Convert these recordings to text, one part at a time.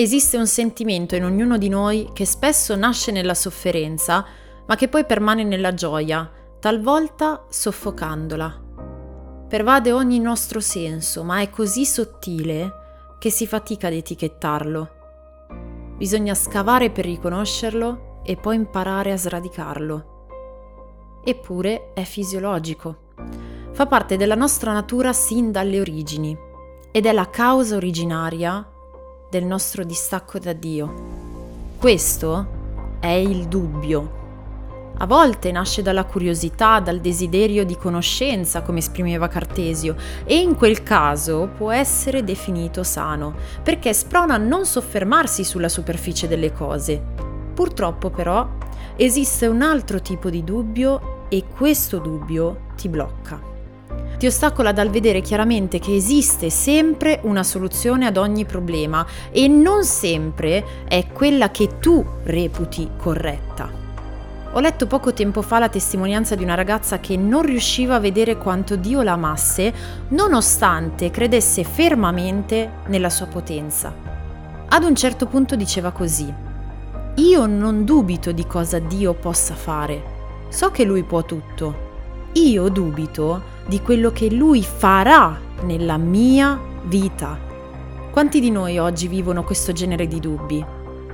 Esiste un sentimento in ognuno di noi che spesso nasce nella sofferenza, ma che poi permane nella gioia, talvolta soffocandola. Pervade ogni nostro senso, ma è così sottile che si fatica ad etichettarlo. Bisogna scavare per riconoscerlo e poi imparare a sradicarlo. Eppure è fisiologico. Fa parte della nostra natura sin dalle origini ed è la causa originaria del nostro distacco da Dio. Questo è il dubbio. A volte nasce dalla curiosità, dal desiderio di conoscenza, come esprimeva Cartesio, e in quel caso può essere definito sano, perché sprona a non soffermarsi sulla superficie delle cose. Purtroppo però esiste un altro tipo di dubbio e questo dubbio ti blocca ti ostacola dal vedere chiaramente che esiste sempre una soluzione ad ogni problema e non sempre è quella che tu reputi corretta. Ho letto poco tempo fa la testimonianza di una ragazza che non riusciva a vedere quanto Dio la amasse, nonostante credesse fermamente nella sua potenza. Ad un certo punto diceva così: Io non dubito di cosa Dio possa fare, so che Lui può tutto. Io dubito di quello che Lui farà nella mia vita. Quanti di noi oggi vivono questo genere di dubbi?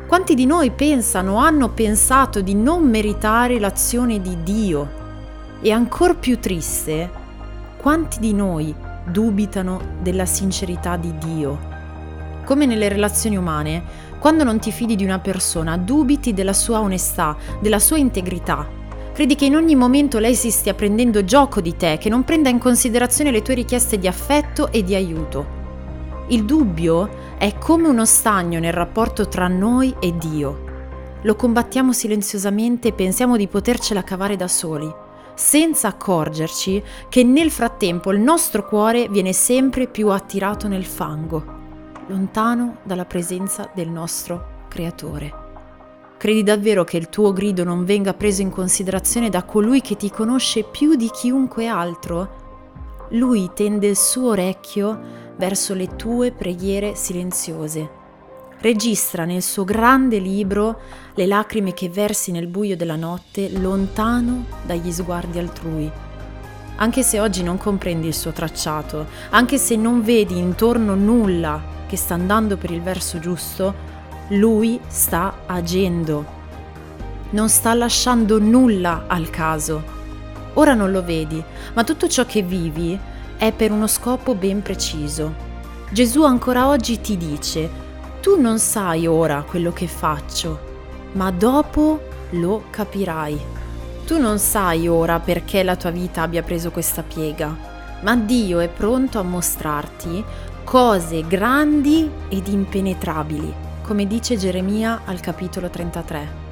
Quanti di noi pensano o hanno pensato di non meritare l'azione di Dio? E ancora più triste, quanti di noi dubitano della sincerità di Dio? Come nelle relazioni umane, quando non ti fidi di una persona, dubiti della sua onestà, della sua integrità, Credi che in ogni momento lei si stia prendendo gioco di te, che non prenda in considerazione le tue richieste di affetto e di aiuto. Il dubbio è come uno stagno nel rapporto tra noi e Dio. Lo combattiamo silenziosamente e pensiamo di potercela cavare da soli, senza accorgerci che nel frattempo il nostro cuore viene sempre più attirato nel fango, lontano dalla presenza del nostro Creatore. Credi davvero che il tuo grido non venga preso in considerazione da colui che ti conosce più di chiunque altro? Lui tende il suo orecchio verso le tue preghiere silenziose. Registra nel suo grande libro le lacrime che versi nel buio della notte, lontano dagli sguardi altrui. Anche se oggi non comprendi il suo tracciato, anche se non vedi intorno nulla che sta andando per il verso giusto, lui sta agendo. Non sta lasciando nulla al caso. Ora non lo vedi, ma tutto ciò che vivi è per uno scopo ben preciso. Gesù ancora oggi ti dice, tu non sai ora quello che faccio, ma dopo lo capirai. Tu non sai ora perché la tua vita abbia preso questa piega, ma Dio è pronto a mostrarti cose grandi ed impenetrabili come dice Geremia al capitolo 33.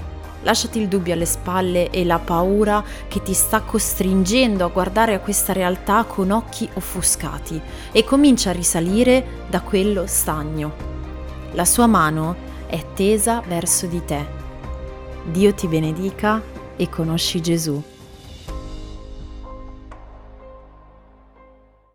Lasciati il dubbio alle spalle e la paura che ti sta costringendo a guardare a questa realtà con occhi offuscati e comincia a risalire da quello stagno. La sua mano è tesa verso di te. Dio ti benedica e conosci Gesù.